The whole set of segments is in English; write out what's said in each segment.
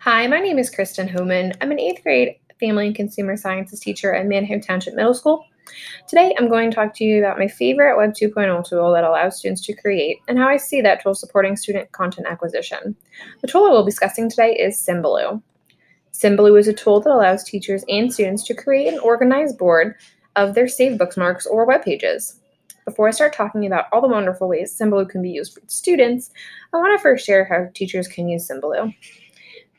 Hi, my name is Kristen Homan. I'm an eighth grade family and consumer sciences teacher at Manheim Township Middle School. Today, I'm going to talk to you about my favorite Web 2.0 tool that allows students to create and how I see that tool supporting student content acquisition. The tool I will be discussing today is Symbaloo. Symbaloo is a tool that allows teachers and students to create an organized board of their saved bookmarks or web pages. Before I start talking about all the wonderful ways Symbaloo can be used for students, I want to first share how teachers can use Symbaloo.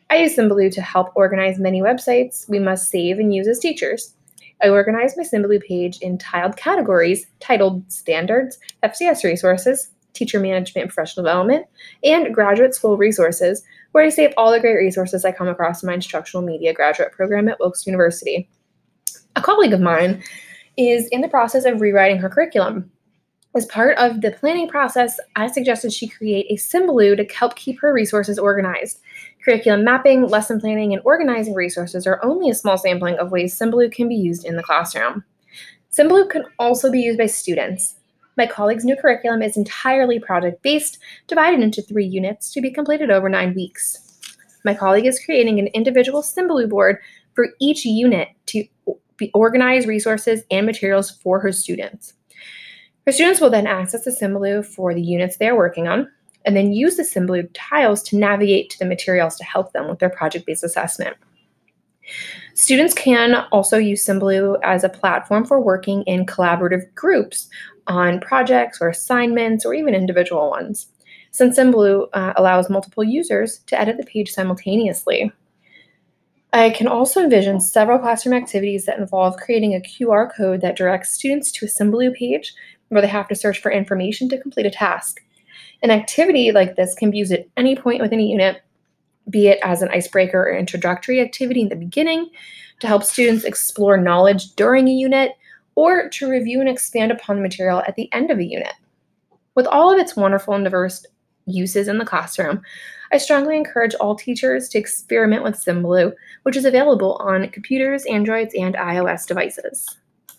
I use Symbaloo to help organize many websites we must save and use as teachers. I organize my Symbaloo page in tiled categories titled Standards, FCS Resources, Teacher Management and Professional Development, and Graduate School Resources, where I save all the great resources I come across in my instructional media graduate program at Wilkes University. A colleague of mine is in the process of rewriting her curriculum. As part of the planning process, I suggested she create a Symbaloo to help keep her resources organized. Curriculum mapping, lesson planning, and organizing resources are only a small sampling of ways Symbaloo can be used in the classroom. Symbaloo can also be used by students. My colleague's new curriculum is entirely project based, divided into three units to be completed over nine weeks. My colleague is creating an individual Symbaloo board for each unit to organize resources and materials for her students. Her students will then access the Symbaloo for the units they are working on, and then use the Symbaloo tiles to navigate to the materials to help them with their project-based assessment. Students can also use Symbaloo as a platform for working in collaborative groups on projects or assignments or even individual ones, since Symbaloo uh, allows multiple users to edit the page simultaneously. I can also envision several classroom activities that involve creating a QR code that directs students to a Symbaloo page where they have to search for information to complete a task. An activity like this can be used at any point within a unit, be it as an icebreaker or introductory activity in the beginning, to help students explore knowledge during a unit, or to review and expand upon the material at the end of a unit. With all of its wonderful and diverse uses in the classroom, I strongly encourage all teachers to experiment with Symbaloo, which is available on computers, Androids, and iOS devices.